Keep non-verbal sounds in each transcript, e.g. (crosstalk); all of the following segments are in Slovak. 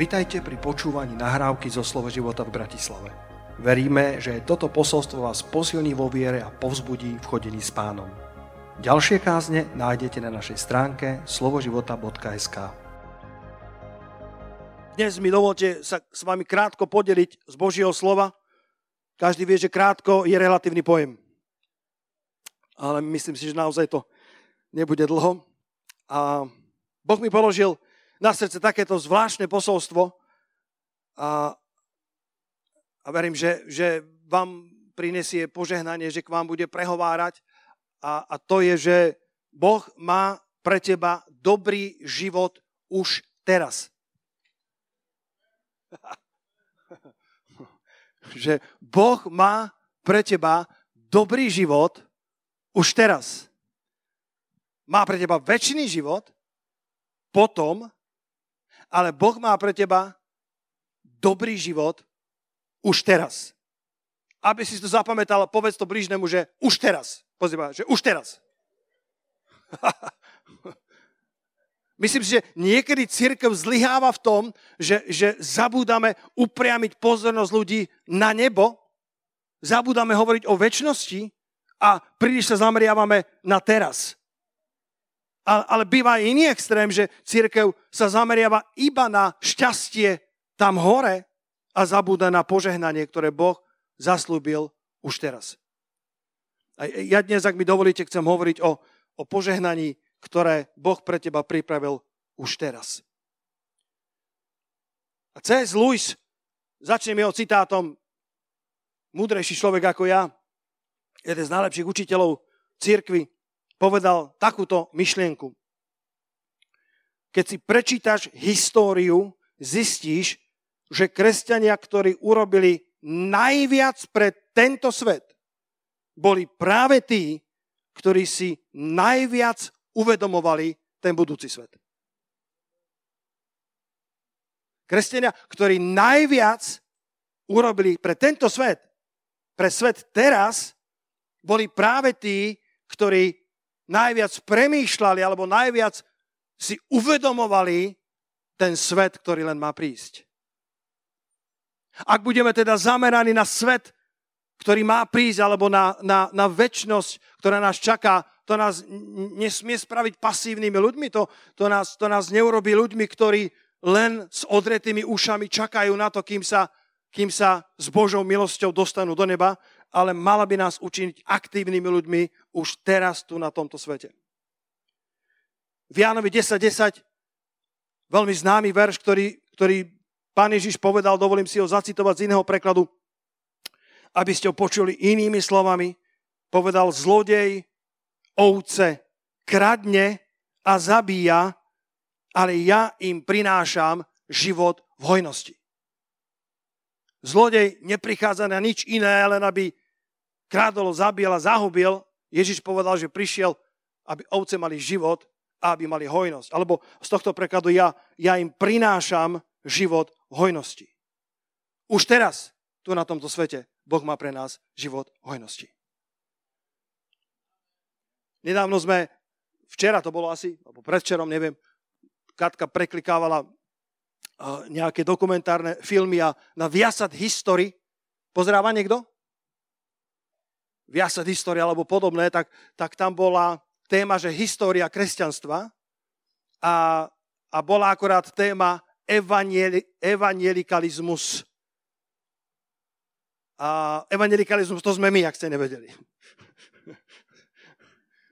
Vitajte pri počúvaní nahrávky zo Slovo života v Bratislave. Veríme, že toto posolstvo vás posilní vo viere a povzbudí v chodení s pánom. Ďalšie kázne nájdete na našej stránke slovoživota.sk Dnes mi dovolte sa s vami krátko podeliť z Božieho slova. Každý vie, že krátko je relatívny pojem. Ale myslím si, že naozaj to nebude dlho. A Boh mi položil na srdce takéto zvláštne posolstvo a, a verím, že, že vám prinesie požehnanie, že k vám bude prehovárať a, a to je, že Boh má pre teba dobrý život už teraz. (laughs) že Boh má pre teba dobrý život už teraz. Má pre teba väčší život potom, ale Boh má pre teba dobrý život už teraz. Aby si to zapamätal, povedz to blížnemu, že už teraz. Pozri že už teraz. (laughs) Myslím si, že niekedy církev zlyháva v tom, že, že zabúdame upriamiť pozornosť ľudí na nebo, zabúdame hovoriť o väčšnosti a príliš sa zameriavame na teraz ale býva aj iný extrém, že církev sa zameriava iba na šťastie tam hore a zabúda na požehnanie, ktoré Boh zaslúbil už teraz. A ja dnes, ak mi dovolíte, chcem hovoriť o, o požehnaní, ktoré Boh pre teba pripravil už teraz. A C.S. Lewis, začnem jeho citátom, múdrejší človek ako ja, jeden z najlepších učiteľov církvy, povedal takúto myšlienku. Keď si prečítaš históriu, zistíš, že kresťania, ktorí urobili najviac pre tento svet, boli práve tí, ktorí si najviac uvedomovali ten budúci svet. Kresťania, ktorí najviac urobili pre tento svet, pre svet teraz, boli práve tí, ktorí najviac premýšľali alebo najviac si uvedomovali ten svet, ktorý len má prísť. Ak budeme teda zameraní na svet, ktorý má prísť, alebo na, na, na väčnosť, ktorá nás čaká, to nás nesmie spraviť pasívnymi ľuďmi, to, to, nás, to nás neurobí ľuďmi, ktorí len s odretými ušami čakajú na to, kým sa, kým sa s Božou milosťou dostanú do neba, ale mala by nás učiniť aktívnymi ľuďmi už teraz tu na tomto svete. V Jánovi 10.10 10, veľmi známy verš, ktorý, ktorý pán Ježiš povedal, dovolím si ho zacitovať z iného prekladu, aby ste ho počuli inými slovami, povedal zlodej ovce kradne a zabíja, ale ja im prinášam život v hojnosti. Zlodej neprichádza na nič iné, len aby krádol, zabil a zahubil, Ježiš povedal, že prišiel, aby ovce mali život a aby mali hojnosť. Alebo z tohto prekladu ja, ja im prinášam život v hojnosti. Už teraz, tu na tomto svete, Boh má pre nás život v hojnosti. Nedávno sme, včera to bolo asi, alebo predvčerom, neviem, Katka preklikávala nejaké dokumentárne filmy a na Viasat History pozráva niekto? Viasat história alebo podobné, tak, tak tam bola téma, že história kresťanstva a, a bola akorát téma evanieli, evangelikalizmus. A evangelikalizmus to sme my, ak ste nevedeli.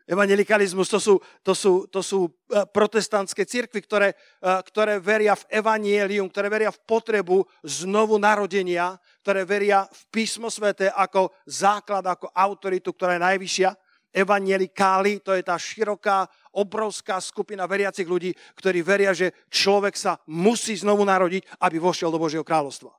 Evangelikalizmus to sú, to sú, to sú e, protestantské cirkvy, ktoré, e, ktoré veria v evanielium, ktoré veria v potrebu znovu narodenia, ktoré veria v písmo svete ako základ, ako autoritu, ktorá je najvyššia. Evangelikáli, to je tá široká, obrovská skupina veriacich ľudí, ktorí veria, že človek sa musí znovu narodiť, aby vošiel do Božieho kráľovstva.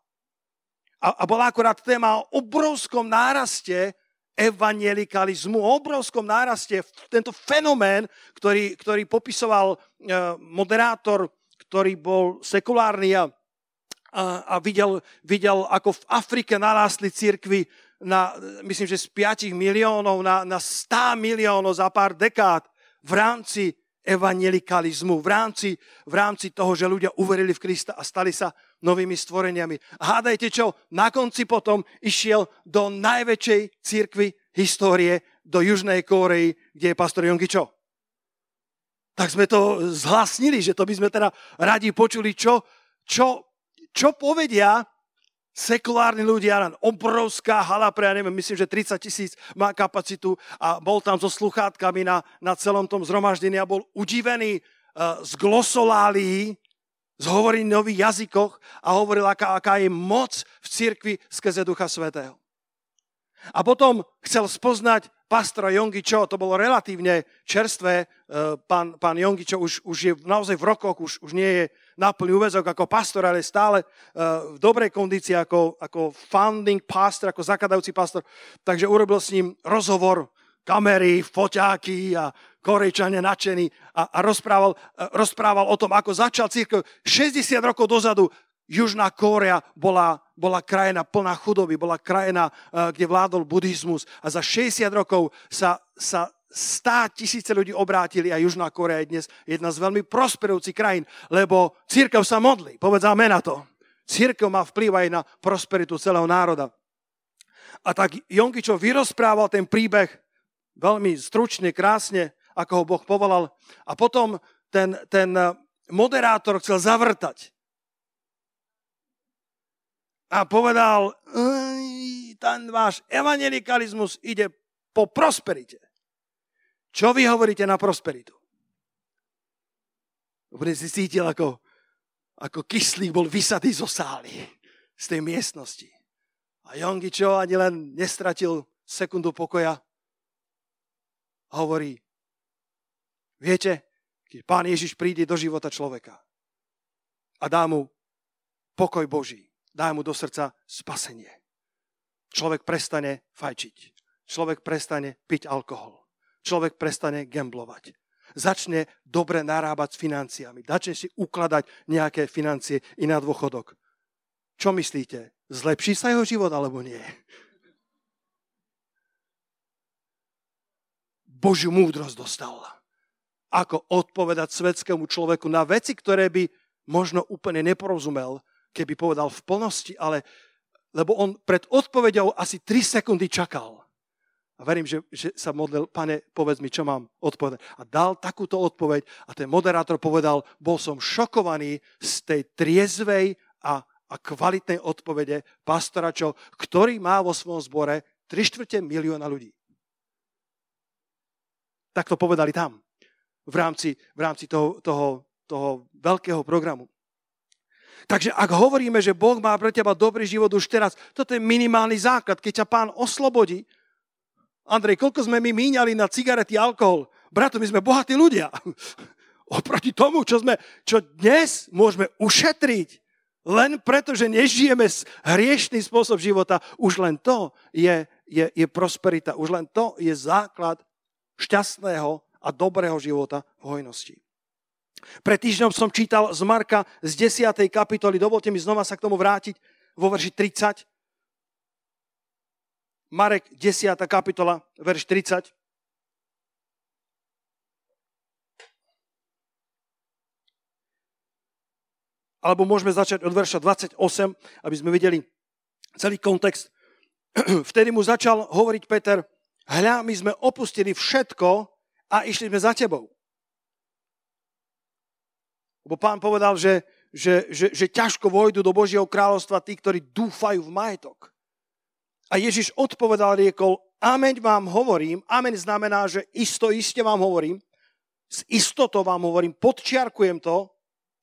A, a bola akorát téma o obrovskom náraste evangelikalizmu, o obrovskom náraste, tento fenomén, ktorý, ktorý popisoval e, moderátor, ktorý bol sekulárny a, a, a videl, videl, ako v Afrike narástli církvy na, myslím, že z 5 miliónov na, na 100 miliónov za pár dekád v rámci evangelikalizmu, v rámci, v rámci toho, že ľudia uverili v Krista a stali sa novými stvoreniami. A hádajte čo, na konci potom išiel do najväčšej církvy histórie, do Južnej Kórei, kde je pastor Jongi čo? Tak sme to zhlasnili, že to by sme teda radi počuli, čo, čo, čo povedia sekulárni ľudia, obrovská hala pre, ja neviem, myslím, že 30 tisíc má kapacitu a bol tam so sluchátkami na, na celom tom zhromaždení a bol udivený uh, z glosolálií, z hovorení nových jazykoch a hovoril, aká, aká je moc v cirkvi skrze Ducha Svetého. A potom chcel spoznať pastora Jongičo, to bolo relatívne čerstvé, uh, pán, pán Jongičo už, už je naozaj v rokoch, už, už nie je na plný úvezok ako pastor, ale stále uh, v dobrej kondícii ako, ako founding pastor, ako zakladajúci pastor. Takže urobil s ním rozhovor, kamery, foťáky a korejčania nadšení a, a rozprával, uh, rozprával o tom, ako začal církev 60 rokov dozadu. Južná Kórea bola, bola krajina plná chudoby, bola krajina, uh, kde vládol buddhizmus a za 60 rokov sa, sa stá tisíce ľudí obrátili a Južná Korea je dnes jedna z veľmi prosperujúcich krajín, lebo církev sa modlí. Povedz amen na to. Církev má vplyv aj na prosperitu celého národa. A tak Jonkičo vyrozprával ten príbeh veľmi stručne, krásne, ako ho Boh povolal. A potom ten, ten moderátor chcel zavrtať. A povedal, ten váš evangelikalizmus ide po prosperite. Čo vy hovoríte na prosperitu? Úplne si cítil, ako, ako kyslík bol vysatý zo sály, z tej miestnosti. A Jongi čo ani len nestratil sekundu pokoja. A hovorí, viete, keď pán Ježiš príde do života človeka a dá mu pokoj Boží, dá mu do srdca spasenie. Človek prestane fajčiť. Človek prestane piť alkohol človek prestane gamblovať. Začne dobre narábať s financiami. Začne si ukladať nejaké financie i na dôchodok. Čo myslíte? Zlepší sa jeho život alebo nie? Božiu múdrosť dostal. Ako odpovedať svetskému človeku na veci, ktoré by možno úplne neporozumel, keby povedal v plnosti, ale lebo on pred odpovedou asi 3 sekundy čakal. A verím, že, že sa modlil, pane, povedz mi, čo mám odpovedať. A dal takúto odpoveď a ten moderátor povedal, bol som šokovaný z tej triezvej a, a kvalitnej odpovede pastora, čo, ktorý má vo svojom zbore 3 štvrte milióna ľudí. Tak to povedali tam, v rámci, v rámci toho, toho, toho veľkého programu. Takže ak hovoríme, že Boh má pre teba dobrý život už teraz, toto je minimálny základ. Keď ťa pán oslobodí, Andrej, koľko sme my míňali na cigarety, alkohol? Brato, my sme bohatí ľudia. (laughs) Oproti tomu, čo, sme, čo dnes môžeme ušetriť, len preto, že nežijeme hriešný spôsob života, už len to je, je, je prosperita. Už len to je základ šťastného a dobrého života v hojnosti. Pred týždňom som čítal z Marka z 10. kapitoly, dovolte mi znova sa k tomu vrátiť, vo verši 30. Marek 10. kapitola, verš 30. Alebo môžeme začať od verša 28, aby sme videli celý kontext. (clears throat) Vtedy mu začal hovoriť Peter, hľa, my sme opustili všetko a išli sme za tebou. Lebo pán povedal, že, že, že, že ťažko vojdu do Božieho kráľovstva tí, ktorí dúfajú v majetok. A Ježiš odpovedal, riekol, amen vám hovorím, amen znamená, že isto, iste vám hovorím, s istotou vám hovorím, podčiarkujem to,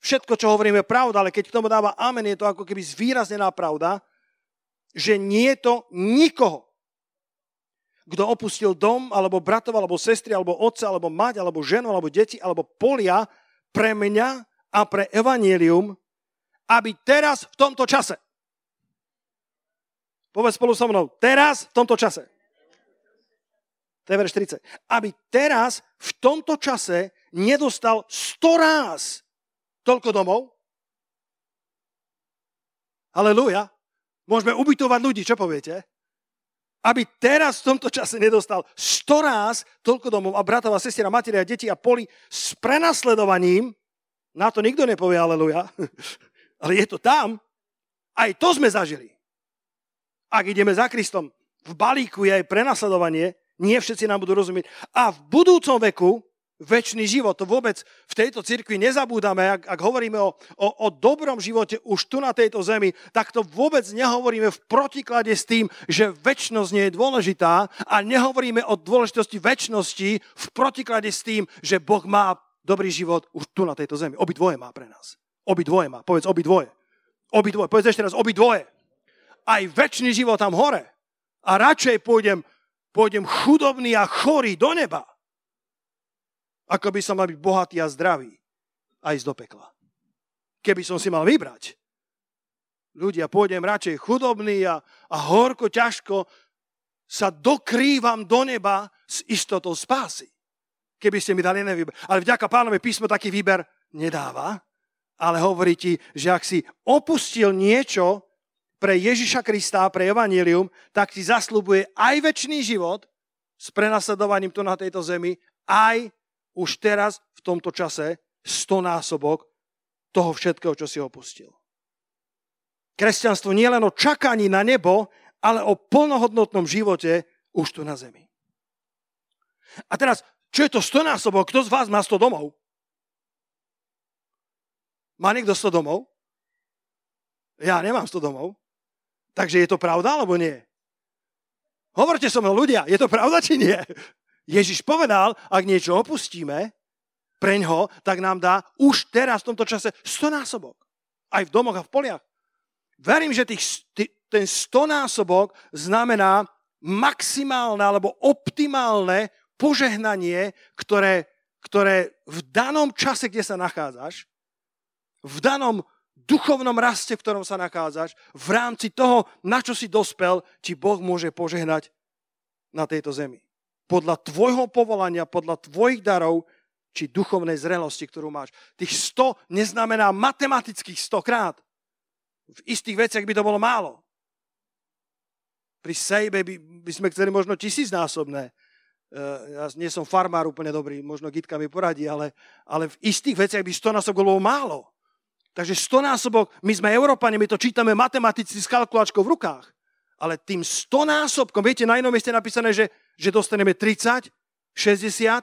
všetko, čo hovorím, je pravda, ale keď k tomu dáva amen, je to ako keby zvýraznená pravda, že nie je to nikoho, kto opustil dom, alebo bratov, alebo sestry, alebo otca, alebo mať, alebo ženu, alebo deti, alebo polia pre mňa a pre evanielium, aby teraz v tomto čase Povedz spolu so mnou. Teraz, v tomto čase. To je verš 40. Aby teraz, v tomto čase, nedostal 100 ráz toľko domov. Aleluja. Môžeme ubytovať ľudí, čo poviete? Aby teraz v tomto čase nedostal 100 raz toľko domov a bratov a sestier a materia a deti a poli s prenasledovaním. Na to nikto nepovie aleluja. (laughs) Ale je to tam. Aj to sme zažili. Ak ideme za Kristom, v balíku je aj prenasledovanie, nie všetci nám budú rozumieť. A v budúcom veku väčší život. To vôbec v tejto cirkvi nezabúdame, ak, ak hovoríme o, o, o dobrom živote už tu na tejto zemi, tak to vôbec nehovoríme v protiklade s tým, že väčšnosť nie je dôležitá a nehovoríme o dôležitosti väčšnosti v protiklade s tým, že Boh má dobrý život už tu na tejto zemi. Obi dvoje má pre nás. Obi dvoje má. Povedz obi dvoje. Obi dvoje. Povedz ešte raz obi dvoje. Aj väčší život tam hore. A radšej pôjdem, pôjdem chudobný a chorý do neba, ako by som mal byť bohatý a zdravý a ísť do pekla. Keby som si mal vybrať. Ľudia, pôjdem radšej chudobný a, a horko, ťažko sa dokrývam do neba s istotou spásy. Keby ste mi dali iný výber. Ale vďaka pánovi písmo taký výber nedáva, ale hovorí ti, že ak si opustil niečo pre Ježiša Krista, pre Evangelium, tak ti zaslúbuje aj väčší život s prenasledovaním tu na tejto zemi, aj už teraz, v tomto čase, stonásobok toho všetkého, čo si opustil. Kresťanstvo nie len o čakaní na nebo, ale o plnohodnotnom živote už tu na zemi. A teraz, čo je to stonásobok? Kto z vás má 100 domov? Má niekto 100 domov? Ja nemám 100 domov. Takže je to pravda, alebo nie? Hovorte so mnou, ľudia, je to pravda, či nie? Ježiš povedal, ak niečo opustíme preňho, tak nám dá už teraz v tomto čase 100 násobok. Aj v domoch a v poliach. Verím, že tých, ten 100 násobok znamená maximálne alebo optimálne požehnanie, ktoré, ktoré v danom čase, kde sa nachádzaš, v danom duchovnom raste, v ktorom sa nachádzaš, v rámci toho, na čo si dospel, či Boh môže požehnať na tejto zemi podľa tvojho povolania, podľa tvojich darov, či duchovnej zrelosti, ktorú máš. Tých 100 neznamená matematických 100 krát. V istých veciach by to bolo málo. Pri sejbe by, by sme chceli možno tisícnásobné. E, ja nie som farmár úplne dobrý, možno Gitka mi poradí, ale, ale v istých veciach by 100 násobok bolo málo. Takže 100 násobok, my sme Európani, my to čítame matematicky s kalkulačkou v rukách. Ale tým 100 násobkom, viete, na inom mieste napísané, že že dostaneme 30, 60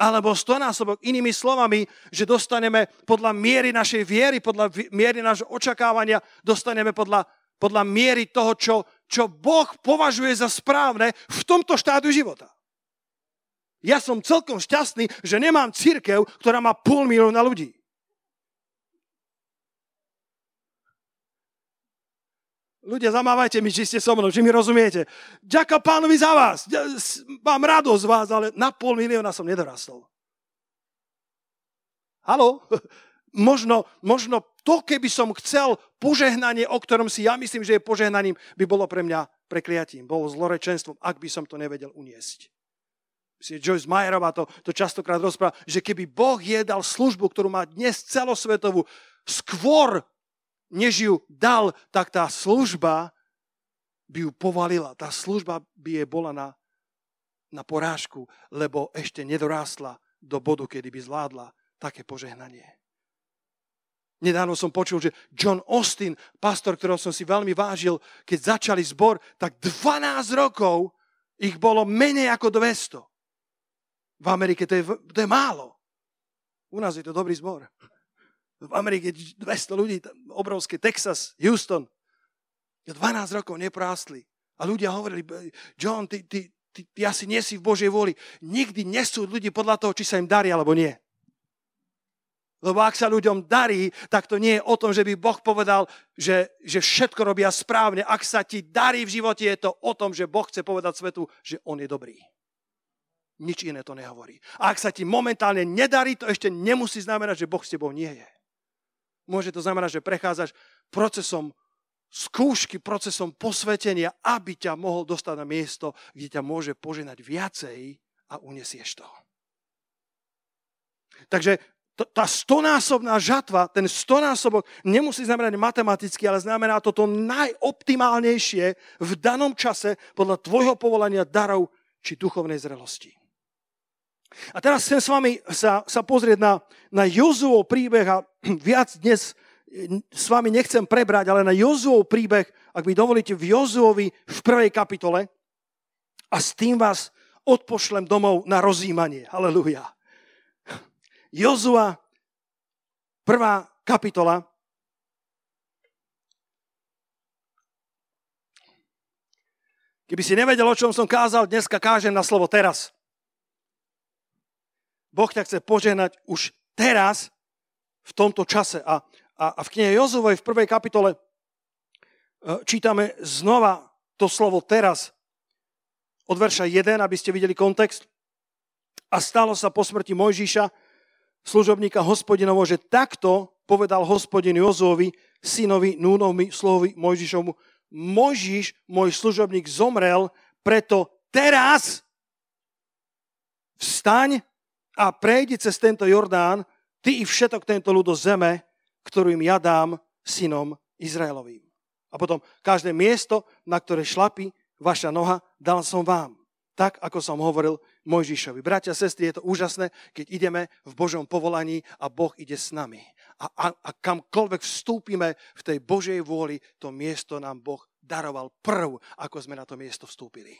alebo 100 násobok. Inými slovami, že dostaneme podľa miery našej viery, podľa miery nášho očakávania, dostaneme podľa, podľa miery toho, čo, čo Boh považuje za správne v tomto štádiu života. Ja som celkom šťastný, že nemám církev, ktorá má pol milióna ľudí. Ľudia, zamávajte mi, či ste so mnou, či mi rozumiete. Ďaká pánovi za vás. Mám radosť z vás, ale na pol milióna som nedorastol. Halo? (laughs) Možno, možno to, keby som chcel požehnanie, o ktorom si ja myslím, že je požehnaním, by bolo pre mňa prekliatím, bolo zlorečenstvom, ak by som to nevedel uniesť. Joyce Mayerová to, to častokrát rozpráva, že keby Boh je dal službu, ktorú má dnes celosvetovú, skôr než ju dal, tak tá služba by ju povalila. Tá služba by je bola na, na porážku, lebo ešte nedorástla do bodu, kedy by zvládla také požehnanie. Nedávno som počul, že John Austin, pastor, ktorého som si veľmi vážil, keď začali zbor, tak 12 rokov ich bolo menej ako 200. V Amerike to je, to je málo. U nás je to dobrý zbor v Amerike 200 ľudí, obrovské, Texas, Houston. 12 rokov neprástli. A ľudia hovorili, John, ty, ty, ty, ty asi nie si v Božej vôli. Nikdy nesú ľudí podľa toho, či sa im darí alebo nie. Lebo ak sa ľuďom darí, tak to nie je o tom, že by Boh povedal, že, že všetko robia správne. Ak sa ti darí v živote, je to o tom, že Boh chce povedať svetu, že On je dobrý. Nič iné to nehovorí. A ak sa ti momentálne nedarí, to ešte nemusí znamenať, že Boh s tebou nie je. Môže to znamenať, že prechádzaš procesom skúšky, procesom posvetenia, aby ťa mohol dostať na miesto, kde ťa môže poženať viacej a unesieš to. Takže tá stonásobná žatva, ten stonásobok nemusí znamenať matematicky, ale znamená to to najoptimálnejšie v danom čase podľa tvojho povolania darov či duchovnej zrelosti. A teraz chcem s vami sa, sa pozrieť na, na Jozuov príbeh a (clears throat) viac dnes s vami nechcem prebrať, ale na Jozuov príbeh, ak mi dovolíte, v Jozuovi v prvej kapitole a s tým vás odpošlem domov na rozímanie. Halelujá. Jozua, prvá kapitola. Keby si nevedel, o čom som kázal, dneska kážem na slovo teraz. Boh ťa chce požehnať už teraz, v tomto čase. A, a, a v knihe Jozovej v prvej kapitole e, čítame znova to slovo teraz od verša 1, aby ste videli kontext. A stalo sa po smrti Mojžiša, služobníka hospodinovo, že takto povedal hospodin Jozovi, synovi Núnovi, slovovi Mojžišovu, Mojžiš, môj služobník, zomrel, preto teraz vstaň a prejdi cez tento Jordán, ty i všetok tento ľud do zeme, ktorú im ja dám synom Izraelovým. A potom každé miesto, na ktoré šlapí vaša noha, dal som vám tak ako som hovoril Mojžišovi. Bratia, sestry, je to úžasné, keď ideme v Božom povolaní a Boh ide s nami. A, a, a kamkoľvek vstúpime v tej Božej vôli, to miesto nám Boh daroval prv, ako sme na to miesto vstúpili.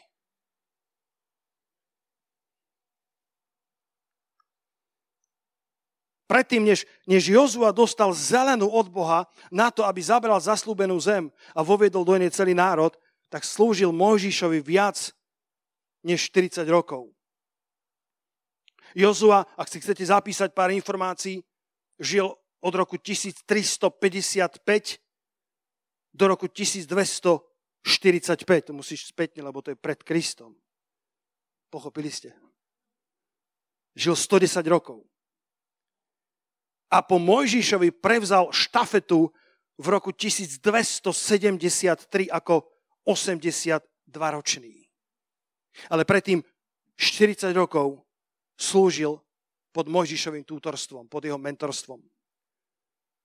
Predtým, než, než Jozua dostal zelenú od Boha na to, aby zabral zaslúbenú zem a voviedol do nej celý národ, tak slúžil Mojžišovi viac než 40 rokov. Jozua, ak si chcete zapísať pár informácií, žil od roku 1355 do roku 1245. To musíš spätne, lebo to je pred Kristom. Pochopili ste? Žil 110 rokov. A po Mojžišovi prevzal štafetu v roku 1273 ako 82 ročný. Ale predtým 40 rokov slúžil pod Mojžišovým tútorstvom, pod jeho mentorstvom.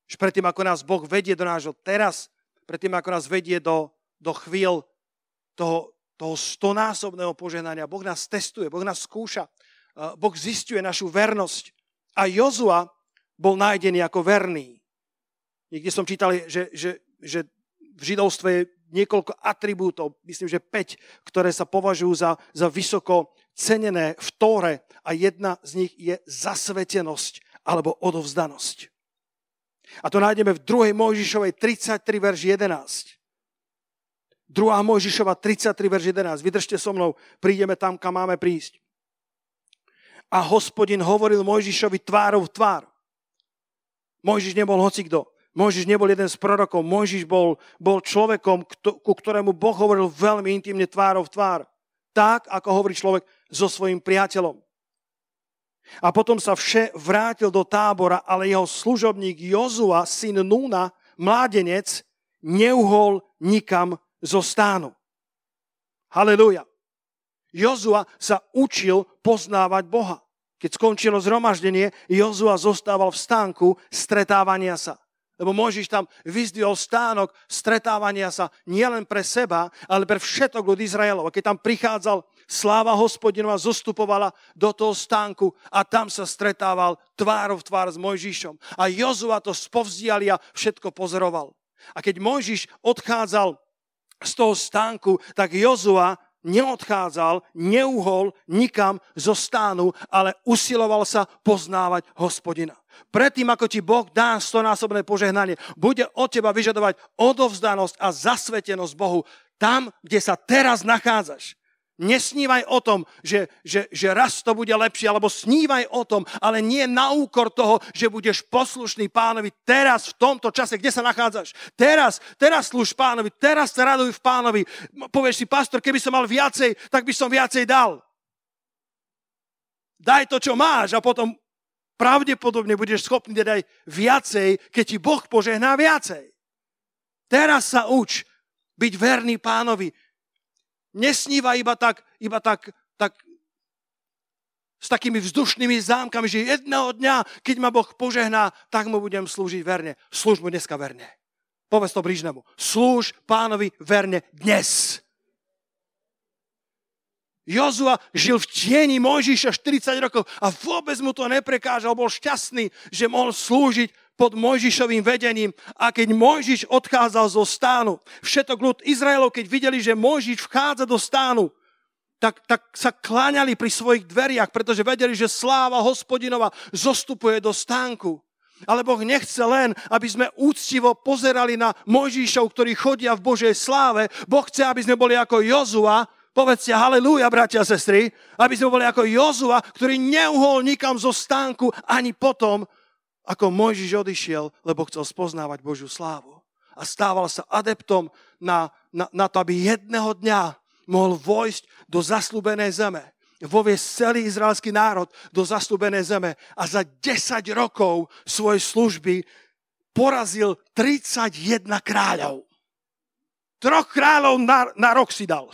Už predtým, ako nás Boh vedie do nášho teraz, predtým, ako nás vedie do, do chvíľ toho, toho stonásobného požehnania, Boh nás testuje, Boh nás skúša, Boh zistuje našu vernosť. A Jozua bol nájdený ako verný. Niekde som čítal, že, že, že v židovstve je niekoľko atribútov, myslím, že 5, ktoré sa považujú za, za vysoko cenené v Tóre a jedna z nich je zasvetenosť alebo odovzdanosť. A to nájdeme v 2. Mojžišovej 33, verš 11. 2. Mojžišova 33, verš 11. Vydržte so mnou, prídeme tam, kam máme prísť. A hospodin hovoril Mojžišovi tvárov v tvár. Mojžiš nebol hocikdo. Mojžiš nebol jeden z prorokov, Mojžiš bol, bol človekom, ku ktorému Boh hovoril veľmi intimne tvárov v tvár. Tak, ako hovorí človek so svojim priateľom. A potom sa vše vrátil do tábora, ale jeho služobník Jozua, syn Núna, mládenec, neuhol nikam zo stánu. Haleluja. Jozua sa učil poznávať Boha. Keď skončilo zhromaždenie, Jozua zostával v stánku stretávania sa. Lebo Mojžiš tam vyzdvihol stánok stretávania sa nielen pre seba, ale pre všetok ľud Izraelov. A keď tam prichádzal sláva hospodinova, zostupovala do toho stánku a tam sa stretával tvárov tvár s Mojžišom. A Jozua to spovzdiali a všetko pozoroval. A keď Mojžiš odchádzal z toho stánku, tak Jozua neodchádzal, neuhol nikam zo stánu, ale usiloval sa poznávať hospodina. Predtým, ako ti Boh dá stonásobné požehnanie, bude od teba vyžadovať odovzdanosť a zasvetenosť Bohu tam, kde sa teraz nachádzaš. Nesnívaj o tom, že, že, že raz to bude lepšie, alebo snívaj o tom, ale nie na úkor toho, že budeš poslušný pánovi teraz, v tomto čase, kde sa nachádzaš. Teraz, teraz slúž pánovi, teraz sa raduj v pánovi. Povieš si, pastor, keby som mal viacej, tak by som viacej dal. Daj to, čo máš a potom pravdepodobne budeš schopný dať aj viacej, keď ti Boh požehná viacej. Teraz sa uč byť verný pánovi, nesníva iba tak, iba tak, tak s takými vzdušnými zámkami, že jedného dňa, keď ma Boh požehná, tak mu budem slúžiť verne. Slúž mu dneska verne. Povedz to blížnemu. Slúž pánovi verne dnes. Jozua žil v tieni Mojžiša 40 rokov a vôbec mu to neprekážal. Bol šťastný, že mohol slúžiť pod Mojžišovým vedením. A keď Mojžiš odchádzal zo stánu, všetok ľud Izraelov, keď videli, že Mojžiš vchádza do stánu, tak, tak sa kláňali pri svojich dveriach, pretože vedeli, že sláva hospodinova zostupuje do stánku. Ale Boh nechce len, aby sme úctivo pozerali na Mojžišov, ktorí chodia v Božej sláve. Boh chce, aby sme boli ako Jozua, povedzte halleluja, bratia a sestry, aby sme boli ako Jozua, ktorý neuhol nikam zo stánku ani potom, ako Mojžiš odišiel, lebo chcel spoznávať Božiu slávu. A stával sa adeptom na, na, na to, aby jedného dňa mohol vojsť do zaslúbenej zeme. Voviesť celý izraelský národ do zaslúbenej zeme a za 10 rokov svojej služby porazil 31 kráľov. Troch kráľov na, na rok si dal.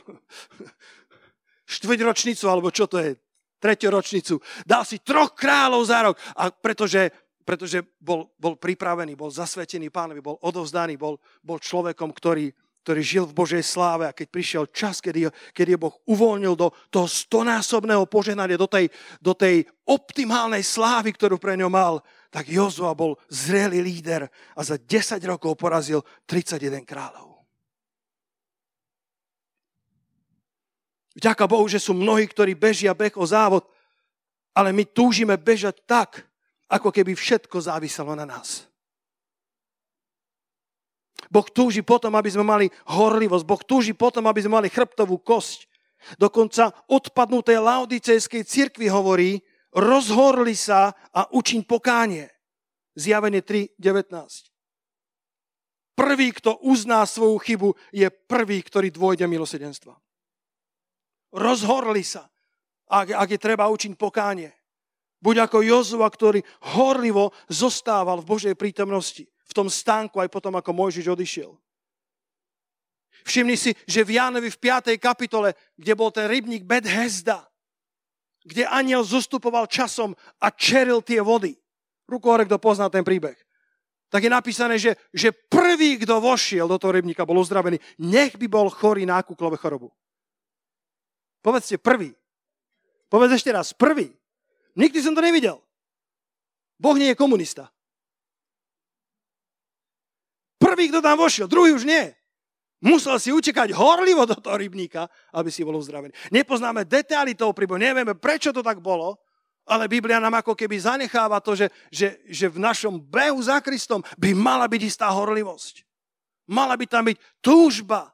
(laughs) Štvrťročnicu, alebo čo to je? Treťoročnicu. Dal si troch kráľov za rok. A pretože, pretože bol, bol pripravený, bol zasvetený pánovi, bol odovzdaný, bol, bol človekom, ktorý, ktorý žil v Božej sláve a keď prišiel čas, kedy, kedy Boh uvoľnil do toho stonásobného poženania, do tej, do tej optimálnej slávy, ktorú pre ňo mal, tak Jozua bol zrelý líder a za 10 rokov porazil 31 kráľov. Vďaka Bohu, že sú mnohí, ktorí bežia beh o závod, ale my túžime bežať tak, ako keby všetko záviselo na nás. Boh túži potom, aby sme mali horlivosť. Boh túži potom, aby sme mali chrbtovú kosť. Dokonca odpadnutej laodicejskej cirkvi hovorí, rozhorli sa a učiň pokánie. Zjavenie 3.19. Prvý, kto uzná svoju chybu, je prvý, ktorý dôjde milosedenstva. Rozhorli sa, ak, ak je treba učiť pokánie. Buď ako Jozua, ktorý horlivo zostával v Božej prítomnosti v tom stánku aj potom, ako Mojžiš odišiel. Všimni si, že v Jánovi v 5. kapitole, kde bol ten rybník Hezda, kde aniel zostupoval časom a čeril tie vody. Ruku hore, kto pozná ten príbeh. Tak je napísané, že, že prvý, kto vošiel do toho rybníka, bol uzdravený. Nech by bol chorý na kúklové chorobu. Povedzte prvý. Povedz ešte raz, prvý. Nikdy som to nevidel. Boh nie je komunista. Prvý, kto tam vošiel, druhý už nie. Musel si utekať horlivo do toho rybníka, aby si bol uzdravený. Nepoznáme detaily toho príbehu, nevieme, prečo to tak bolo, ale Biblia nám ako keby zanecháva to, že, že, že v našom behu za Kristom by mala byť istá horlivosť. Mala by tam byť túžba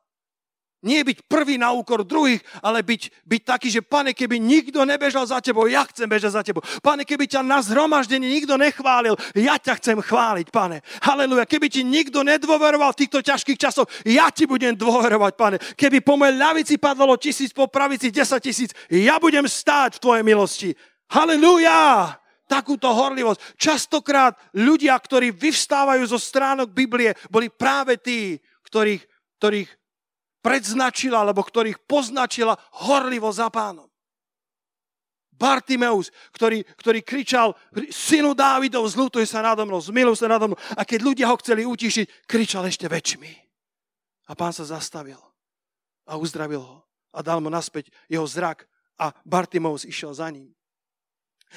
nie byť prvý na úkor druhých, ale byť, byť taký, že pane, keby nikto nebežal za tebou, ja chcem bežať za tebou. Pane, keby ťa na zhromaždení nikto nechválil, ja ťa chcem chváliť, pane. Haleluja. Keby ti nikto nedôveroval v týchto ťažkých časoch, ja ti budem dôverovať, pane. Keby po mojej ľavici padlo tisíc, po pravici desať tisíc, ja budem stáť v tvojej milosti. Haleluja takúto horlivosť. Častokrát ľudia, ktorí vyvstávajú zo stránok Biblie, boli práve tí, ktorých, ktorých predznačila, alebo ktorých poznačila horlivo za pánom. Bartimeus, ktorý, ktorý kričal, synu Dávidov, zlutuj sa nado mnou, zmiluj sa nado mnou. A keď ľudia ho chceli utišiť, kričal ešte väčšmi. A pán sa zastavil a uzdravil ho a dal mu naspäť jeho zrak a Bartimeus išiel za ním.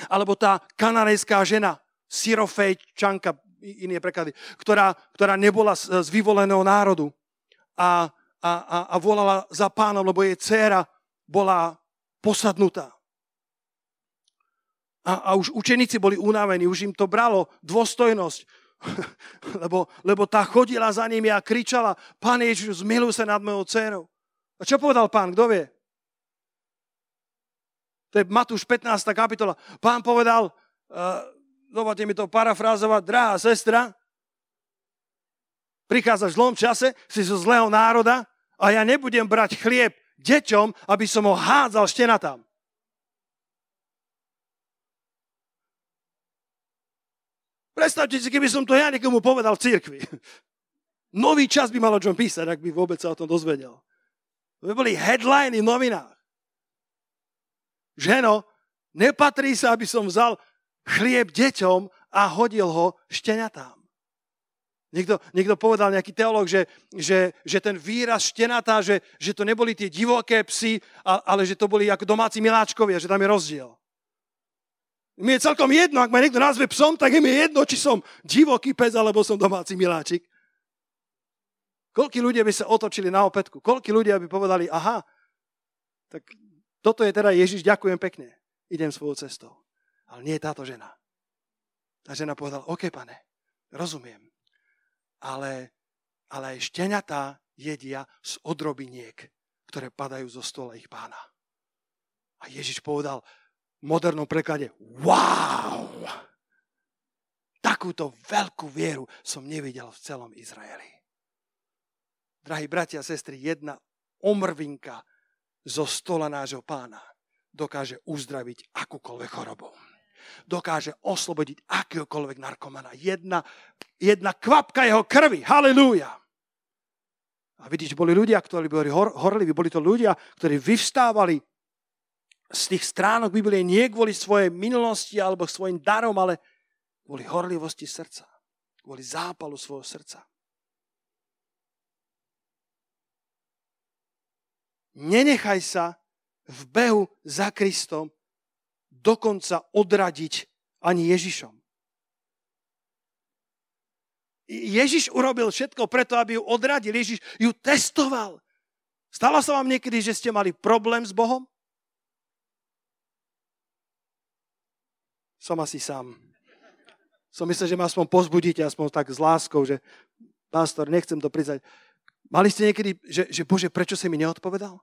Alebo tá kanarejská žena, Sirofejčanka, iné preklady, ktorá, ktorá nebola z, z vyvoleného národu a a, a, a volala za pánom, lebo jej dcéra bola posadnutá. A, a už učeníci boli unavení, už im to bralo dôstojnosť, (laughs) lebo, lebo tá chodila za nimi a kričala, pán Ježiš, zmiluj sa nad mojou dcerou. A čo povedal pán, kto vie? To je Matúš 15. kapitola. Pán povedal, uh, dovolte mi to parafrázovať, drahá sestra, prichádzaš v zlom čase, si zo zlého národa, a ja nebudem brať chlieb deťom, aby som ho hádzal štenatám. Predstavte si, keby som to ja niekomu povedal v cirkvi. (laughs) Nový čas by malo John písať, ak by vôbec sa o tom dozvedel. To by boli headliny v novinách. Ženo, Nepatrí sa, aby som vzal chlieb deťom a hodil ho šteniatám. Niekto, niekto povedal, nejaký teológ, že, že, že ten výraz štenatá, že, že to neboli tie divoké psy, ale že to boli ako domáci miláčkovia, že tam je rozdiel. Mi je celkom jedno, ak ma niekto nazve psom, tak je mi jedno, či som divoký pes, alebo som domáci miláčik. Koľký ľudia by sa otočili na opätku? Koľký ľudia by povedali, aha, tak toto je teda Ježiš, ďakujem pekne, idem svojou cestou. Ale nie je táto žena. Tá žena povedala, OK, pane, rozumiem, ale, ale aj šteniatá jedia z odrobiniek, ktoré padajú zo stola ich pána. A Ježiš povedal v modernom preklade, wow! Takúto veľkú vieru som nevidel v celom Izraeli. Drahí bratia a sestry, jedna omrvinka zo stola nášho pána dokáže uzdraviť akúkoľvek chorobu dokáže oslobodiť akéhokoľvek narkomana. Jedna, jedna kvapka jeho krvi. Halelúja. A vidíš, boli ľudia, ktorí boli hor, horliví, boli to ľudia, ktorí vyvstávali z tých stránok Biblie nie kvôli svojej minulosti alebo svojim darom, ale kvôli horlivosti srdca. Kvôli zápalu svojho srdca. Nenechaj sa v behu za Kristom dokonca odradiť ani Ježišom. Ježiš urobil všetko preto, aby ju odradil. Ježiš ju testoval. Stalo sa vám niekedy, že ste mali problém s Bohom? Som asi sám. Som myslel, že ma aspoň pozbudíte, aspoň tak s láskou, že pastor, nechcem to priznať. Mali ste niekedy, že, že Bože, prečo si mi neodpovedal?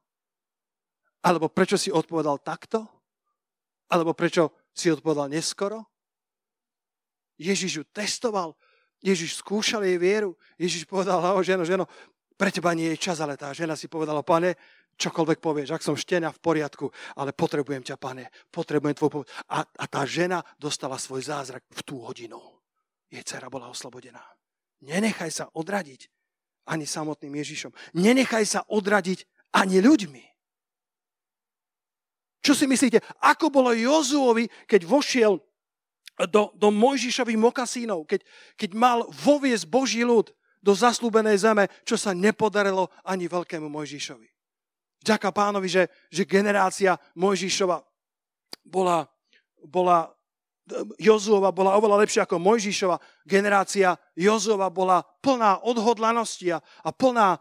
Alebo prečo si odpovedal takto? Alebo prečo si odpovedal neskoro? Ježiš ju testoval. Ježiš skúšal jej vieru. Ježiš povedal, oh, ženo, ženo, pre teba nie je čas, ale tá žena si povedala, pane, čokoľvek povieš, ak som štenia v poriadku, ale potrebujem ťa, pane, potrebujem tvoju pomoc. A, a tá žena dostala svoj zázrak v tú hodinu. Jej dcera bola oslobodená. Nenechaj sa odradiť ani samotným Ježišom. Nenechaj sa odradiť ani ľuďmi. Čo si myslíte, ako bolo Jozuovi, keď vošiel do, do Mojžišových mokasínov, keď, keď mal voviesť Boží ľud do zaslúbenej zeme, čo sa nepodarilo ani veľkému Mojžišovi. Ďaká pánovi, že, že generácia Mojžišova bola, bola Jozuova bola oveľa lepšia ako Mojžišova. Generácia Jozuova bola plná odhodlanosti a, a plná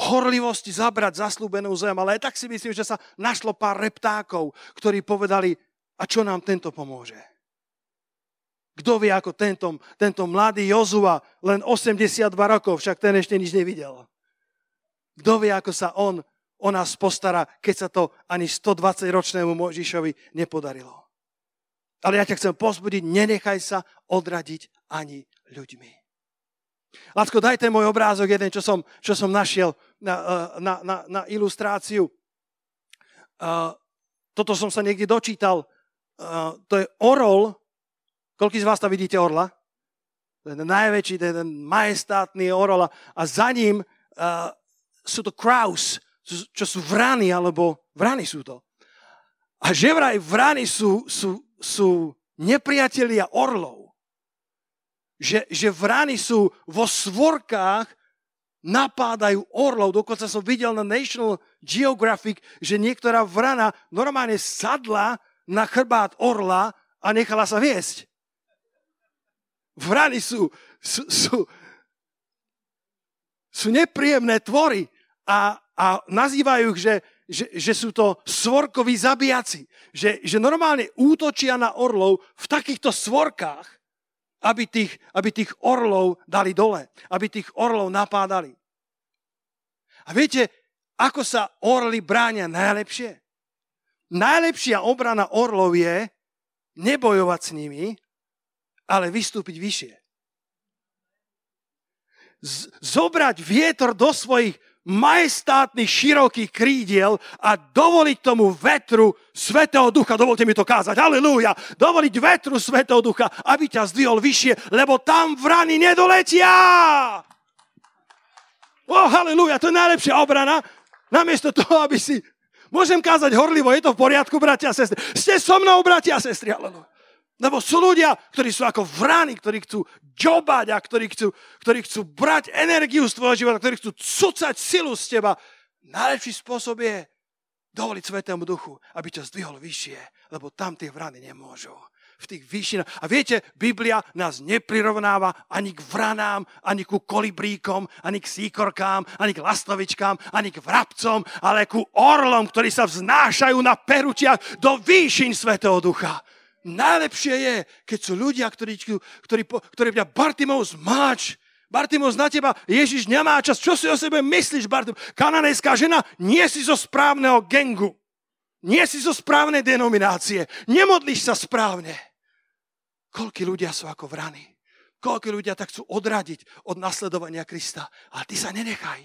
horlivosti zabrať zaslúbenú zem, ale aj tak si myslím, že sa našlo pár reptákov, ktorí povedali, a čo nám tento pomôže? Kto vie, ako tento, tento mladý Jozua, len 82 rokov, však ten ešte nič nevidel. Kto vie, ako sa on o nás postará, keď sa to ani 120-ročnému Možišovi nepodarilo. Ale ja ťa chcem pozbudiť, nenechaj sa odradiť ani ľuďmi. Lacko, daj ten môj obrázok jeden, čo som, čo som našiel na, eh, na, na, na ilustráciu. Uh, toto som sa niekde dočítal. Uh, to je orol. Koľký z vás tam vidíte orla? To je ten najväčší, to je ten majestátny orol. A za ním sú to kraus, čo sú vrany, alebo vrany sú to. A že vraj vrany sú, sú, sú nepriatelia orlov že, že vrany sú vo svorkách, napádajú orlov. Dokonca som videl na National Geographic, že niektorá vrana normálne sadla na chrbát orla a nechala sa viesť. Vrany sú, sú, sú, sú nepríjemné tvory a, a nazývajú ich, že, že, že sú to svorkoví zabijaci. Že, že normálne útočia na orlov v takýchto svorkách aby tých, aby tých orlov dali dole, aby tých orlov napádali. A viete, ako sa orly bránia najlepšie? Najlepšia obrana orlov je nebojovať s nimi, ale vystúpiť vyššie. Z- zobrať vietor do svojich majestátnych, širokých krídiel a dovoliť tomu vetru Svetého Ducha, dovolte mi to kázať, halleluja, dovoliť vetru Svetého Ducha, aby ťa zdvihol vyššie, lebo tam vrany nedoletia. O, oh, halleluja, to je najlepšia obrana. Namiesto toho, aby si Môžem kázať horlivo, je to v poriadku, bratia a sestry. Ste so mnou, bratia a sestry, aleluja. Lebo sú ľudia, ktorí sú ako vrany, ktorí chcú džobať a ktorí chcú, ktorí chcú brať energiu z tvojho života, ktorí chcú cucať silu z teba. Najlepší spôsob je dovoliť Svetému Duchu, aby ťa zdvihol vyššie, lebo tam tie vrany nemôžu v tých výšinách. A viete, Biblia nás neprirovnáva ani k vranám, ani ku kolibríkom, ani k síkorkám, ani k lastovičkám, ani k vrabcom, ale ku orlom, ktorí sa vznášajú na peručiach do výšin Svetého Ducha. Najlepšie je, keď sú ľudia, ktorí, ktorí, ktorí mňa Bartimeus máč, Bartimus, na teba Ježiš nemá čas. Čo si o sebe myslíš, Bartimus? Kananejská žena, nie si zo správneho gengu. Nie si zo správnej denominácie. Nemodlíš sa správne. Koľky ľudia sú ako vrany. Koľky ľudia tak chcú odradiť od nasledovania Krista. Ale ty sa nenechaj.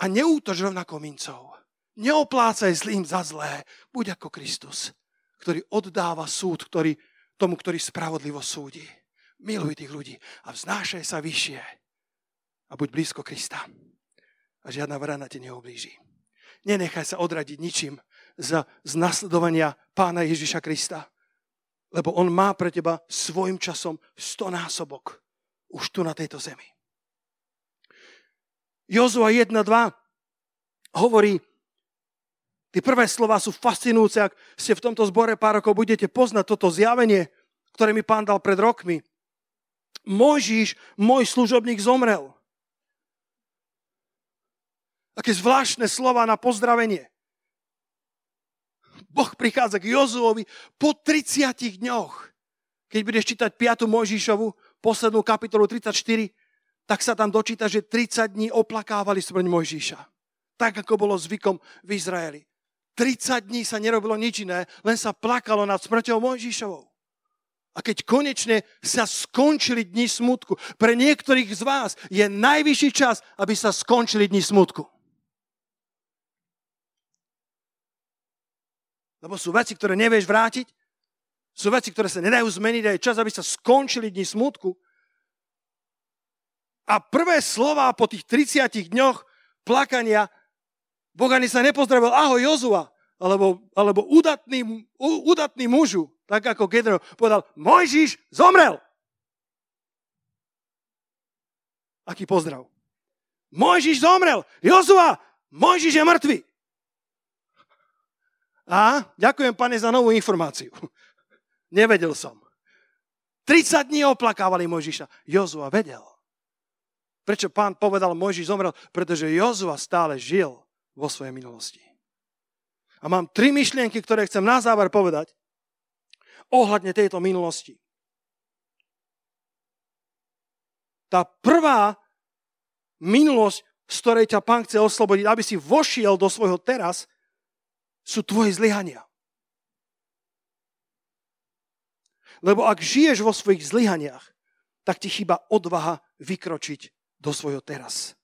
A neútoč rovnako mincov. Neoplácaj zlým za zlé. Buď ako Kristus, ktorý oddáva súd ktorý, tomu, ktorý spravodlivo súdi. Miluj tých ľudí a vznášaj sa vyššie. A buď blízko Krista. A žiadna vrana ti neoblíži. Nenechaj sa odradiť ničím z, z nasledovania pána Ježiša Krista lebo on má pre teba svojim časom stonásobok už tu na tejto zemi. Jozua 1.2 hovorí, tie prvé slova sú fascinujúce, ak ste v tomto zbore pár rokov budete poznať toto zjavenie, ktoré mi pán dal pred rokmi. Mojžiš, môj služobník, zomrel. Aké zvláštne slova na pozdravenie. Boh prichádza k Jozuovi po 30 dňoch. Keď budeš čítať 5. Mojžišovu, poslednú kapitolu 34, tak sa tam dočíta, že 30 dní oplakávali smrť Mojžiša. Tak, ako bolo zvykom v Izraeli. 30 dní sa nerobilo nič iné, len sa plakalo nad smrťou Mojžišovou. A keď konečne sa skončili dni smutku, pre niektorých z vás je najvyšší čas, aby sa skončili dni smutku. Lebo sú veci, ktoré nevieš vrátiť, sú veci, ktoré sa nedajú zmeniť a je čas, aby sa skončili dni smutku. A prvé slova po tých 30 dňoch plakania, Boh ani sa nepozdravil, ahoj Jozua, alebo, alebo udatný, udatný mužu, tak ako Gedro povedal, Mojžiš zomrel. Aký pozdrav. Mojžiš zomrel. Jozua, Mojžiš je mŕtvy. A ďakujem, pane, za novú informáciu. (laughs) Nevedel som. 30 dní oplakávali Mojžiša. Jozua vedel. Prečo pán povedal, Mojžiš zomrel? Pretože Jozua stále žil vo svojej minulosti. A mám tri myšlienky, ktoré chcem na záver povedať ohľadne tejto minulosti. Tá prvá minulosť, z ktorej ťa pán chce oslobodiť, aby si vošiel do svojho teraz, sú tvoje zlyhania. Lebo ak žiješ vo svojich zlyhaniach, tak ti chýba odvaha vykročiť do svojho teraz.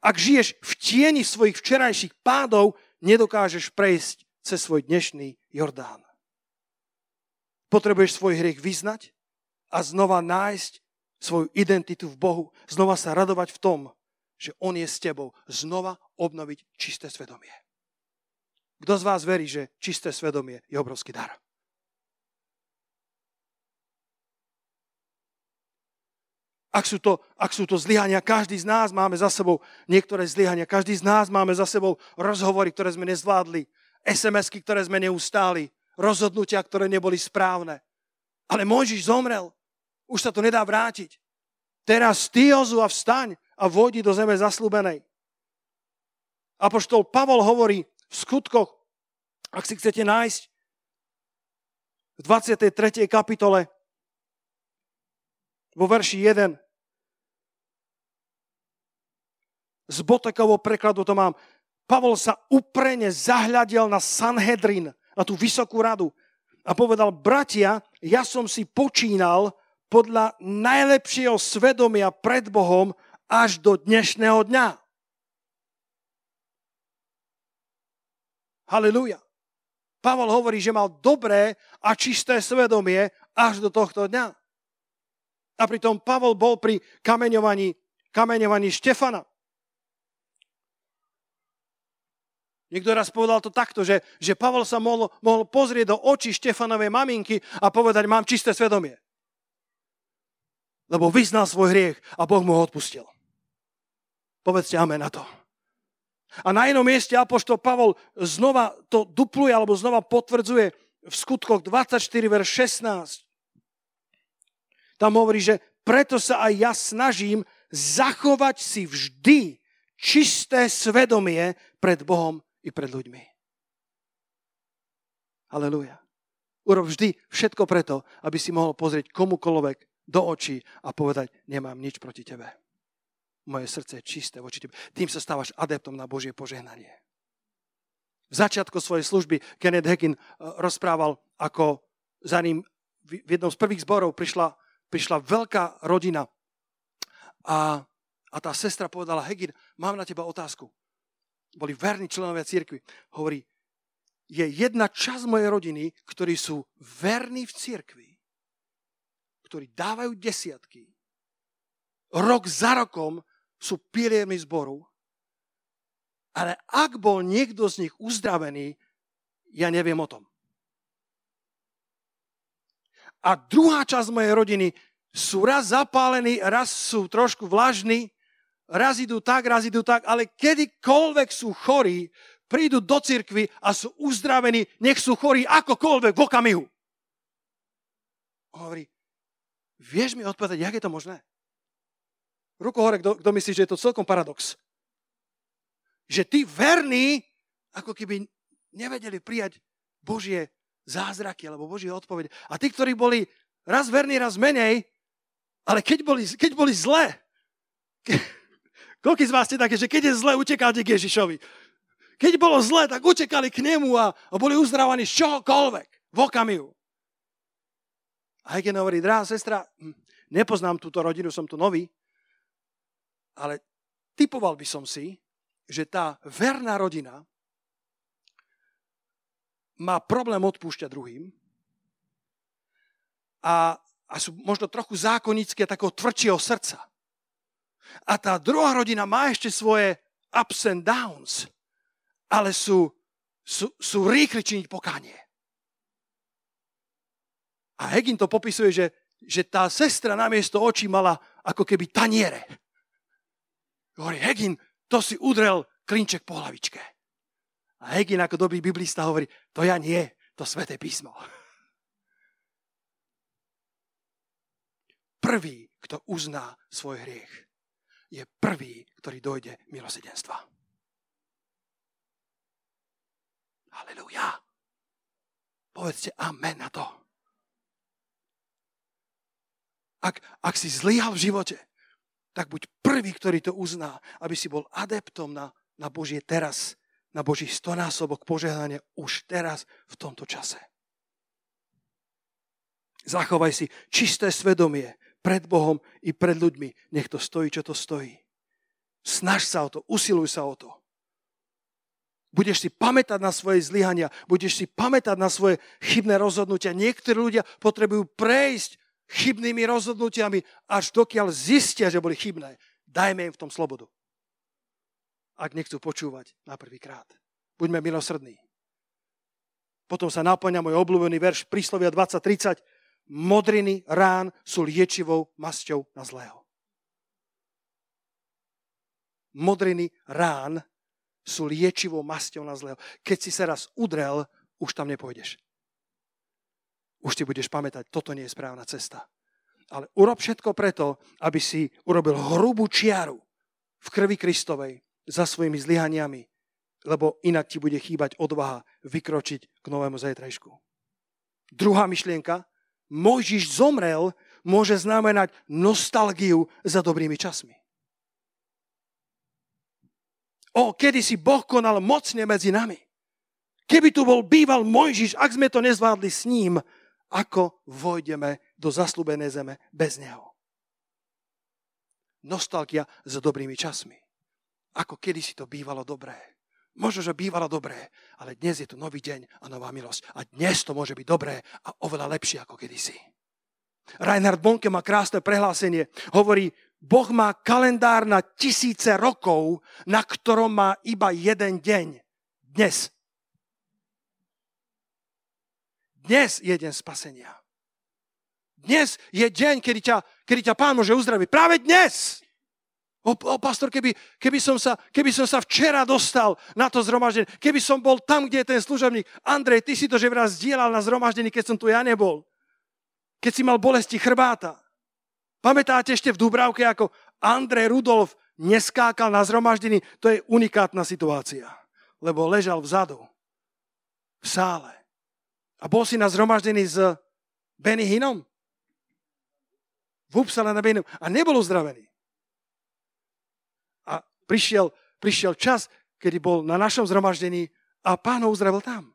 Ak žiješ v tieni svojich včerajších pádov, nedokážeš prejsť cez svoj dnešný Jordán. Potrebuješ svoj hriech vyznať a znova nájsť svoju identitu v Bohu, znova sa radovať v tom, že On je s tebou, znova obnoviť čisté svedomie. Kto z vás verí, že čisté svedomie je obrovský dar? Ak sú, to, ak sú to zlyhania, každý z nás máme za sebou niektoré zlyhania, každý z nás máme za sebou rozhovory, ktoré sme nezvládli, SMS-ky, ktoré sme neustáli, rozhodnutia, ktoré neboli správne. Ale Mojžiš zomrel. Už sa to nedá vrátiť. Teraz ty, Jozu, a vstaň a vodi do zeme zaslúbenej. Apoštol Pavol hovorí v skutkoch, ak si chcete nájsť, v 23. kapitole, vo verši 1, z Botekovho prekladu to mám, Pavol sa uprene zahľadil na Sanhedrin, na tú vysokú radu a povedal, bratia, ja som si počínal podľa najlepšieho svedomia pred Bohom až do dnešného dňa. Halelúja. Pavol hovorí, že mal dobré a čisté svedomie až do tohto dňa. A pritom Pavol bol pri kameňovaní, kameňovaní Štefana. Niekto raz povedal to takto, že, že Pavol sa mohol, mohol pozrieť do očí Štefanovej maminky a povedať, mám čisté svedomie. Lebo vyznal svoj hriech a Boh mu ho odpustil. Povedzte amen na to. A na inom mieste Apoštol Pavol znova to dupluje alebo znova potvrdzuje v skutkoch 24, verš 16. Tam hovorí, že preto sa aj ja snažím zachovať si vždy čisté svedomie pred Bohom i pred ľuďmi. Aleluja. Urob vždy všetko preto, aby si mohol pozrieť komukoľvek do očí a povedať, nemám nič proti tebe. Moje srdce je čisté voči tebe. Tým sa stávaš adeptom na Božie požehnanie. V začiatku svojej služby Kenneth Hagin eh, rozprával, ako za ním v jednom z prvých zborov prišla, prišla veľká rodina a, a tá sestra povedala, Hegin, mám na teba otázku boli verní členovia církvy. Hovorí, je jedna časť mojej rodiny, ktorí sú verní v církvi, ktorí dávajú desiatky, rok za rokom sú piliermi zboru, ale ak bol niekto z nich uzdravený, ja neviem o tom. A druhá časť mojej rodiny sú raz zapálení, raz sú trošku vlažní, raz idú tak, raz idú tak, ale kedykoľvek sú chorí, prídu do cirkvy a sú uzdravení, nech sú chorí akokoľvek v okamihu. Hovorí, vieš mi odpovedať, jak je to možné? Ruku hore, kto, myslí, že je to celkom paradox. Že tí verní, ako keby nevedeli prijať Božie zázraky alebo Božie odpovede. A tí, ktorí boli raz verní, raz menej, ale keď boli, keď boli zlé, ke, Koľký z vás ste také, že keď je zle, utekáte k Ježišovi. Keď bolo zle, tak utekali k nemu a, a boli uzdravaní z čohokoľvek. V okamihu. A Hegen hovorí, drahá sestra, hm, nepoznám túto rodinu, som tu nový, ale typoval by som si, že tá verná rodina má problém odpúšťať druhým a, a sú možno trochu zákonické takého tvrdšieho srdca. A tá druhá rodina má ešte svoje ups and downs, ale sú, sú, sú rýchli činiť pokánie. A Hegin to popisuje, že, že tá sestra namiesto očí mala ako keby taniere. Hovorí, Hegin, to si udrel klinček po hlavičke. A Hegin ako dobrý biblista hovorí, to ja nie, to sveté písmo. Prvý, kto uzná svoj hriech, je prvý, ktorý dojde milosedenstva. Halelujá. Povedzte amen na to. Ak, ak si zlyhal v živote, tak buď prvý, ktorý to uzná, aby si bol adeptom na, na Božie teraz, na Boží stonásobok požehnania už teraz v tomto čase. Zachovaj si čisté svedomie, pred Bohom i pred ľuďmi. Nech to stojí, čo to stojí. Snaž sa o to, usiluj sa o to. Budeš si pamätať na svoje zlyhania, budeš si pamätať na svoje chybné rozhodnutia. Niektorí ľudia potrebujú prejsť chybnými rozhodnutiami, až dokiaľ zistia, že boli chybné. Dajme im v tom slobodu. Ak nechcú počúvať na prvý krát. Buďme milosrdní. Potom sa naplňa môj obľúbený verš Príslovia 20.30 modriny rán sú liečivou masťou na zlého. Modriny rán sú liečivou masťou na zlého. Keď si sa raz udrel, už tam nepôjdeš. Už ti budeš pamätať, toto nie je správna cesta. Ale urob všetko preto, aby si urobil hrubú čiaru v krvi Kristovej za svojimi zlyhaniami, lebo inak ti bude chýbať odvaha vykročiť k novému zajtrajšku. Druhá myšlienka, Mojžiš zomrel, môže znamenať nostalgiu za dobrými časmi. O, kedy si Boh konal mocne medzi nami. Keby tu bol býval Mojžiš, ak sme to nezvládli s ním, ako vojdeme do zaslúbenej zeme bez neho. Nostalgia za dobrými časmi. Ako kedy si to bývalo dobré. Možno, že bývalo dobré, ale dnes je tu nový deň a nová milosť. A dnes to môže byť dobré a oveľa lepšie ako kedysi. Reinhard Bonke má krásne prehlásenie. Hovorí, Boh má kalendár na tisíce rokov, na ktorom má iba jeden deň. Dnes. Dnes je deň spasenia. Dnes je deň, kedy ťa, kedy ťa pán môže uzdraviť. Práve dnes. O, o pastor, keby, keby, som sa, keby som sa včera dostal na to zhromaždenie, keby som bol tam, kde je ten služobník. Andrej, ty si to že raz dielal na zhromaždení, keď som tu ja nebol. Keď si mal bolesti chrbáta. Pamätáte ešte v Dubravke, ako Andrej Rudolf neskákal na zhromaždení? To je unikátna situácia. Lebo ležal vzadu. V sále. A bol si na zhromaždení s Benny Hinom? V Upsale na Benny A nebol uzdravený prišiel, prišiel čas, kedy bol na našom zhromaždení a pán ho uzdravil tam.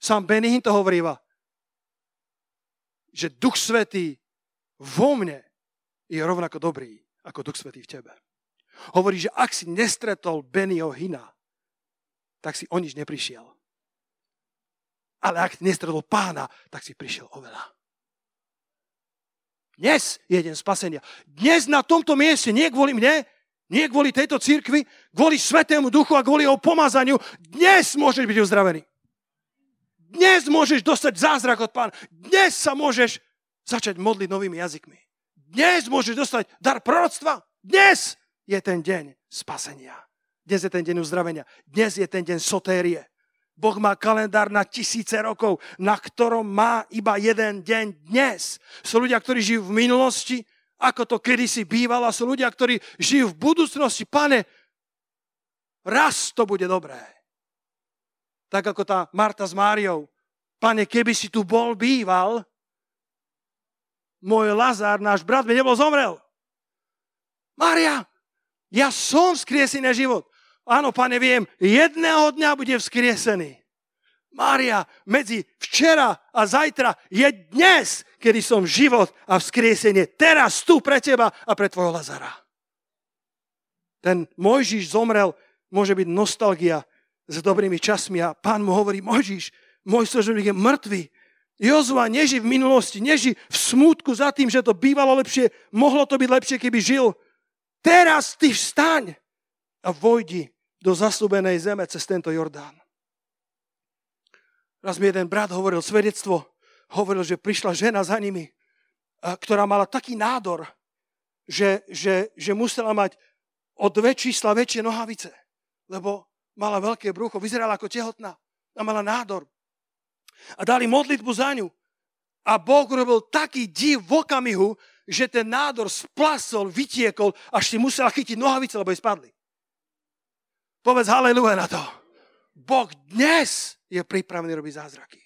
Sám Benihín to hovoríva, že Duch Svetý vo mne je rovnako dobrý ako Duch Svetý v tebe. Hovorí, že ak si nestretol Bennyho Hina, tak si o nič neprišiel. Ale ak nestretol pána, tak si prišiel oveľa. Dnes je deň spasenia. Dnes na tomto mieste, nie kvôli mne, nie kvôli tejto cirkvi, kvôli Svetému Duchu a kvôli jeho pomazaniu, dnes môžeš byť uzdravený. Dnes môžeš dostať zázrak od pána. Dnes sa môžeš začať modliť novými jazykmi. Dnes môžeš dostať dar proroctva. Dnes je ten deň spasenia. Dnes je ten deň uzdravenia. Dnes je ten deň sotérie. Boh má kalendár na tisíce rokov, na ktorom má iba jeden deň dnes. Sú ľudia, ktorí žijú v minulosti, ako to kedysi bývalo, sú ľudia, ktorí žijú v budúcnosti. Pane, raz to bude dobré. Tak ako tá Marta s Máriou. Pane, keby si tu bol býval, môj Lazár, náš brat, by nebol zomrel. Mária, ja som skriesený život. Áno, pane, viem, jedného dňa bude vzkriesený. Mária, medzi včera a zajtra je dnes, kedy som život a vzkriesenie. Teraz tu pre teba a pre tvojho Lazara. Ten Mojžiš zomrel, môže byť nostalgia s dobrými časmi a pán mu hovorí, Mojžiš, môj služobník je mŕtvý. Jozua neží v minulosti, neží v smútku za tým, že to bývalo lepšie, mohlo to byť lepšie, keby žil. Teraz ty vstaň a vojdi do zaslúbenej zeme cez tento Jordán. Raz mi jeden brat hovoril svedectvo, hovoril, že prišla žena za nimi, ktorá mala taký nádor, že, že, že musela mať o dve čísla väčšie nohavice, lebo mala veľké brucho, vyzerala ako tehotná a mala nádor. A dali modlitbu za ňu. A Boh robil taký div v okamihu, že ten nádor splasol, vytiekol, až si musela chytiť nohavice, lebo jej spadli. Povedz haleluja na to. Boh dnes je pripravený robiť zázraky.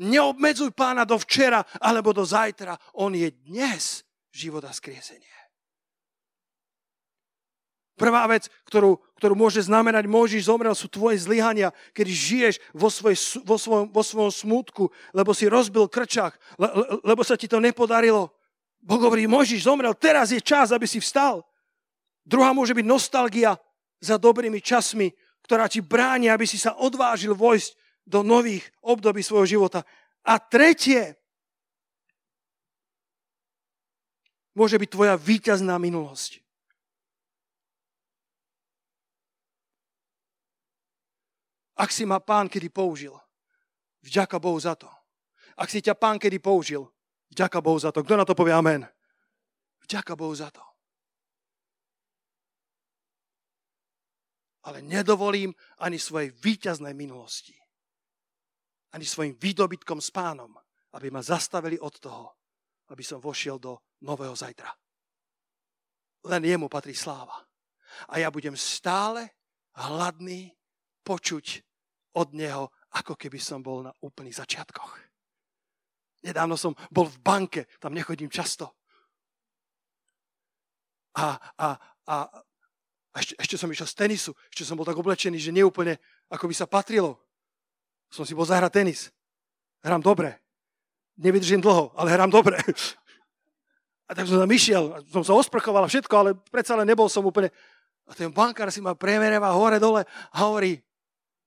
Neobmedzuj pána do včera alebo do zajtra. On je dnes život a skriesenie. Prvá vec, ktorú, ktorú môže znamenať, môžeš zomrel, sú tvoje zlyhania, keď žiješ vo, svoj, vo, svojom, vo svojom smutku, lebo si rozbil krčach, le, le, lebo sa ti to nepodarilo. Boh hovorí, môžeš zomrel, teraz je čas, aby si vstal. Druhá môže byť nostalgia, za dobrými časmi, ktorá ti bráni, aby si sa odvážil vojsť do nových období svojho života. A tretie, môže byť tvoja víťazná minulosť. Ak si ma pán kedy použil, vďaka Bohu za to. Ak si ťa pán kedy použil, vďaka Bohu za to. Kto na to povie amen? Vďaka Bohu za to. Ale nedovolím ani svojej víťaznej minulosti, ani svojim výdobytkom s pánom, aby ma zastavili od toho, aby som vošiel do nového zajtra. Len jemu patrí sláva. A ja budem stále hladný počuť od neho, ako keby som bol na úplných začiatkoch. Nedávno som bol v banke, tam nechodím často. A, a, a a ešte, ešte som išiel z tenisu, ešte som bol tak oblečený, že neúplne ako by sa patrilo. Som si bol zahrať tenis. Hrám dobre. Nevydržím dlho, ale hrám dobre. (laughs) A tak som tam išiel, som sa osprchoval a všetko, ale predsa len nebol som úplne... A ten bankár si ma premereva hore dole a hovorí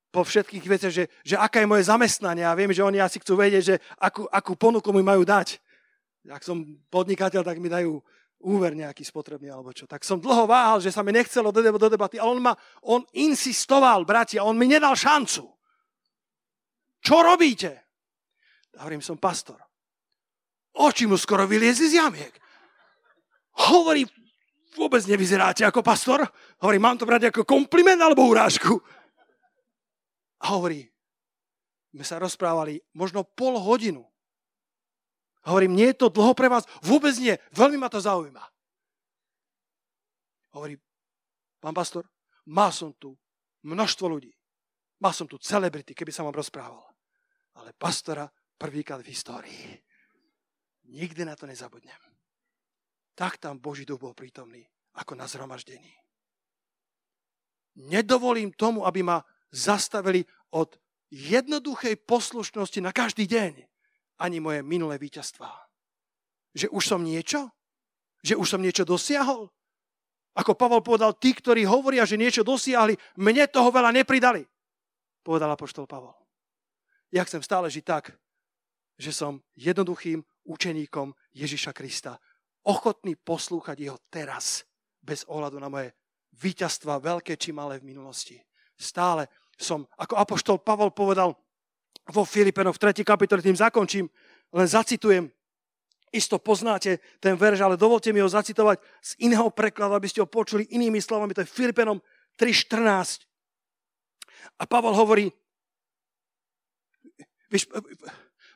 po všetkých veciach, že, že aká je moje zamestnanie. A viem, že oni asi chcú vedieť, že akú, akú ponuku mi majú dať. Ak som podnikateľ, tak mi dajú úver nejaký spotrebný alebo čo. Tak som dlho váhal, že sa mi nechcelo do, do debaty, ale on, ma, on insistoval, bratia, on mi nedal šancu. Čo robíte? A hovorím, som pastor. Oči mu skoro vyliezli z jamiek. Hovorí, vôbec nevyzeráte ako pastor. Hovorí, mám to brať ako kompliment alebo urážku? A hovorí, sme sa rozprávali možno pol hodinu. Hovorím, nie je to dlho pre vás? Vôbec nie. Veľmi ma to zaujíma. Hovorí, pán pastor, mal som tu množstvo ľudí. Mal som tu celebrity, keby som vám rozprával. Ale pastora prvýkrát v histórii. Nikdy na to nezabudnem. Tak tam Boží duch bol prítomný, ako na zhromaždení. Nedovolím tomu, aby ma zastavili od jednoduchej poslušnosti na každý deň ani moje minulé víťazstvá. Že už som niečo? Že už som niečo dosiahol? Ako Pavol povedal, tí, ktorí hovoria, že niečo dosiahli, mne toho veľa nepridali. Povedal apoštol Pavol. Ja chcem stále žiť tak, že som jednoduchým učeníkom Ježiša Krista. Ochotný poslúchať jeho teraz, bez ohľadu na moje víťazstva, veľké či malé v minulosti. Stále som, ako apoštol Pavol povedal vo Filipenoch v 3. kapitole, tým zakončím, len zacitujem, isto poznáte ten verš, ale dovolte mi ho zacitovať z iného prekladu, aby ste ho počuli inými slovami, to je Filipenom 3.14. A Pavol hovorí, víš,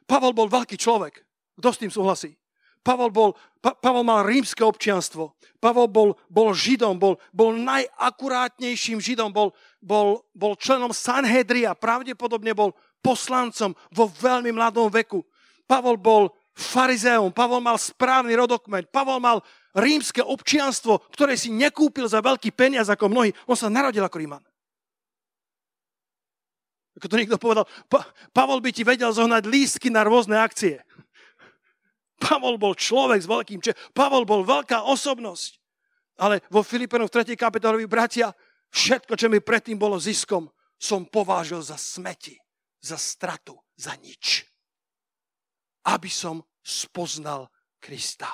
Pavol bol veľký človek, kto s tým súhlasí? Pavol, bol, pa, Pavol mal rímske občianstvo. Pavol bol, bol židom, bol, bol najakurátnejším židom, bol, bol, bol členom Sanhedria, pravdepodobne bol poslancom vo veľmi mladom veku. Pavol bol farizeom, Pavol mal správny rodokmeň, Pavol mal rímske občianstvo, ktoré si nekúpil za veľký peniaz ako mnohí. On sa narodil ako Ríman. Ako to niekto povedal, pa, Pavol by ti vedel zohnať lístky na rôzne akcie. Pavol bol človek s veľkým če. Pavol bol veľká osobnosť. Ale vo Filipenoch 3. kapitolovi bratia, všetko, čo mi predtým bolo ziskom, som povážil za smeti, za stratu, za nič. Aby som spoznal Krista.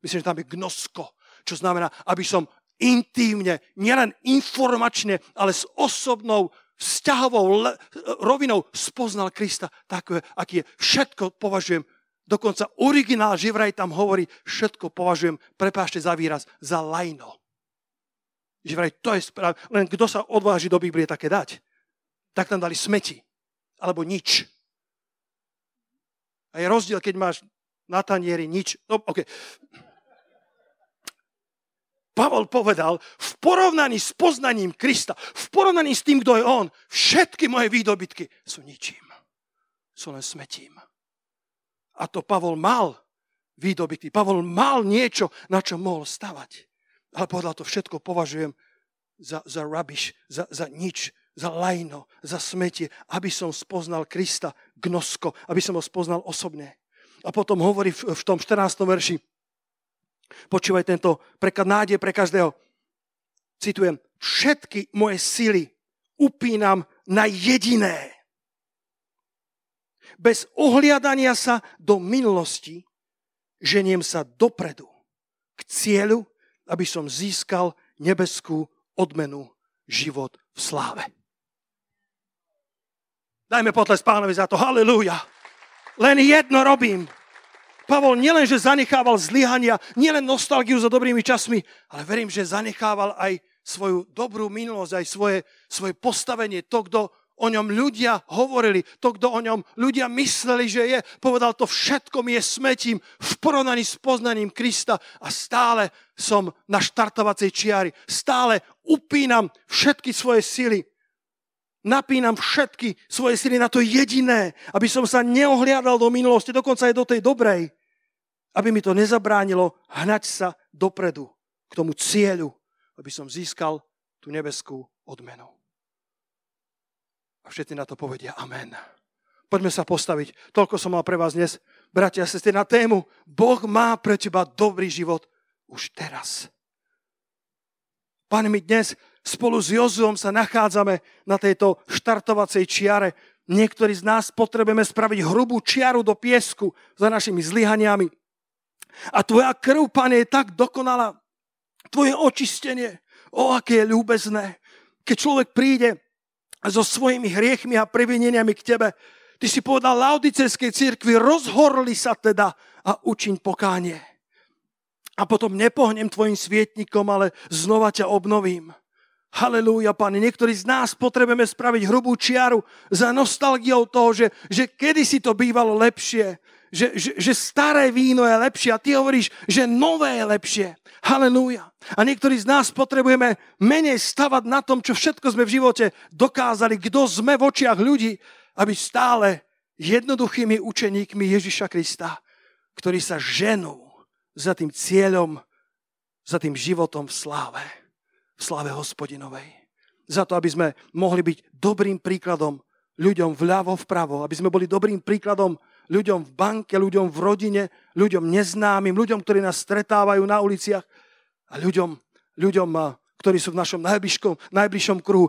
Myslím, že tam je gnosko, čo znamená, aby som intímne, nielen informačne, ale s osobnou vzťahovou rovinou spoznal Krista, takové, aký je. Všetko považujem Dokonca originál Živraj tam hovorí, všetko považujem, prepášte za výraz, za lajno. Živraj, to je správ... Len kto sa odváži do Biblie také dať? Tak tam dali smeti. Alebo nič. A je rozdiel, keď máš na tanieri nič. No, okay. Pavol povedal, v porovnaní s poznaním Krista, v porovnaní s tým, kto je on, všetky moje výdobytky sú ničím. Sú len smetím. A to Pavol mal výdobytý. Pavol mal niečo, na čo mohol stavať. Ale povedal, to všetko považujem za, za rubbish, za, za nič, za lajno, za smetie, aby som spoznal Krista gnosko, aby som ho spoznal osobne. A potom hovorí v, tom 14. verši, počúvaj tento preklad nádej pre každého. Citujem, všetky moje sily upínam na jediné, bez ohliadania sa do minulosti, ženiem sa dopredu k cieľu, aby som získal nebeskú odmenu život v sláve. Dajme potles pánovi za to. Halelúja. Len jedno robím. Pavol nielenže zanechával zlyhania, nielen nostalgiu za dobrými časmi, ale verím, že zanechával aj svoju dobrú minulosť, aj svoje, svoje postavenie, to, kto o ňom ľudia hovorili, to, kto o ňom ľudia mysleli, že je, povedal, to všetko mi je smetím v porovnaní s poznaním Krista a stále som na štartovacej čiari. Stále upínam všetky svoje sily. Napínam všetky svoje sily na to jediné, aby som sa neohliadal do minulosti, dokonca aj do tej dobrej, aby mi to nezabránilo hnať sa dopredu k tomu cieľu, aby som získal tú nebeskú odmenu. A všetci na to povedia amen. Poďme sa postaviť. Toľko som mal pre vás dnes. Bratia a sestry, na tému Boh má pre teba dobrý život už teraz. Pane, my dnes spolu s Jozuom sa nachádzame na tejto štartovacej čiare. Niektorí z nás potrebujeme spraviť hrubú čiaru do piesku za našimi zlyhaniami, A tvoja krv, pane, je tak dokonalá. Tvoje očistenie, o aké je ľúbezné. Keď človek príde so svojimi hriechmi a previneniami k tebe, ty si povedal Laodicejskej cirkvi, rozhorli sa teda a učiň pokánie. A potom nepohnem tvojim svietnikom, ale znova ťa obnovím. Halelúja, pane. Niektorí z nás potrebujeme spraviť hrubú čiaru za nostalgiou toho, že, že kedysi to bývalo lepšie. Že, že, že staré víno je lepšie a ty hovoríš, že nové je lepšie. Halelúja. A niektorí z nás potrebujeme menej stavať na tom, čo všetko sme v živote dokázali, kto sme v očiach ľudí, aby stále jednoduchými učeníkmi Ježiša Krista, ktorí sa ženú za tým cieľom, za tým životom v sláve slave hospodinovej. Za to, aby sme mohli byť dobrým príkladom ľuďom vľavo, vpravo, aby sme boli dobrým príkladom ľuďom v banke, ľuďom v rodine, ľuďom neznámym, ľuďom, ktorí nás stretávajú na uliciach a ľuďom, ľuďom ktorí sú v našom najbližšom, najbližšom kruhu.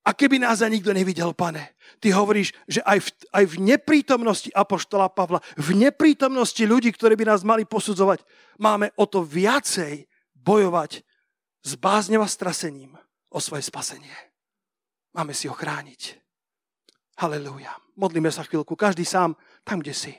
A keby nás aj nikto nevidel, pane, ty hovoríš, že aj v, aj v neprítomnosti Apoštola Pavla, v neprítomnosti ľudí, ktorí by nás mali posudzovať, máme o to viacej bojovať s bázňou a strasením o svoje spasenie. Máme si ho chrániť. Halelúja. Modlíme sa chvíľku, každý sám, tam, kde si.